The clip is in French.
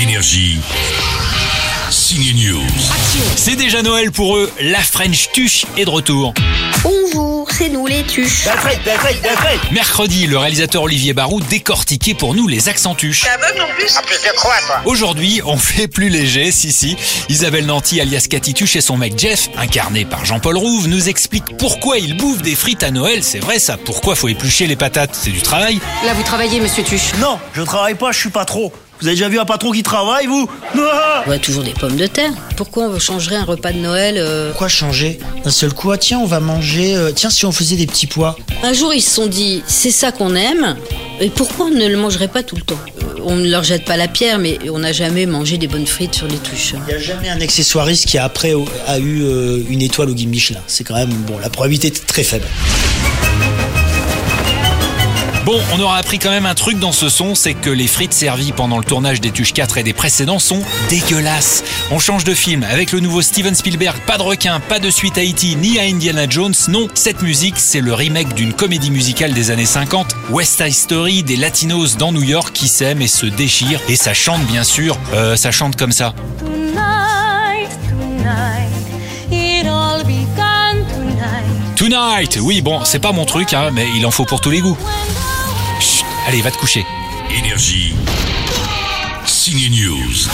Énergie. Signe News. C'est déjà Noël pour eux, la French Tuche est de retour. Bonjour, c'est nous les tuches. Mercredi, le réalisateur Olivier Barou décortiquait pour nous les accents tuches. aveugle en plus Aujourd'hui, on fait plus léger, si si. Isabelle Nanty, alias Cathy Tuche et son mec Jeff, incarné par Jean-Paul Rouve, nous expliquent pourquoi ils bouffent des frites à Noël. C'est vrai ça, pourquoi faut éplucher les patates? C'est du travail. Là, vous travaillez, monsieur Tuche. Non, je travaille pas, je suis pas trop. Vous avez déjà vu un patron qui travaille, vous Ah voit toujours des pommes de terre. Pourquoi on changerait un repas de Noël euh, Pourquoi changer D'un seul coup, ah, tiens, on va manger. euh, tiens, si on faisait des petits pois. Un jour, ils se sont dit, c'est ça qu'on aime, et pourquoi on ne le mangerait pas tout le temps Euh, On ne leur jette pas la pierre, mais on n'a jamais mangé des bonnes frites sur les touches. Il n'y a jamais un accessoiriste qui après a eu euh, une étoile au guide Michelin. C'est quand même, bon, la probabilité est très faible. Bon, on aura appris quand même un truc dans ce son, c'est que les frites servies pendant le tournage des Tuches 4 et des précédents sont dégueulasses. On change de film avec le nouveau Steven Spielberg, pas de requin, pas de suite à E.T. ni à Indiana Jones. Non, cette musique, c'est le remake d'une comédie musicale des années 50, West Side Story, des latinos dans New York qui s'aiment et se déchirent. Et ça chante bien sûr, euh, ça chante comme ça. Tonight Oui, bon, c'est pas mon truc, hein, mais il en faut pour tous les goûts. Allez, va te coucher. Énergie. Signe News.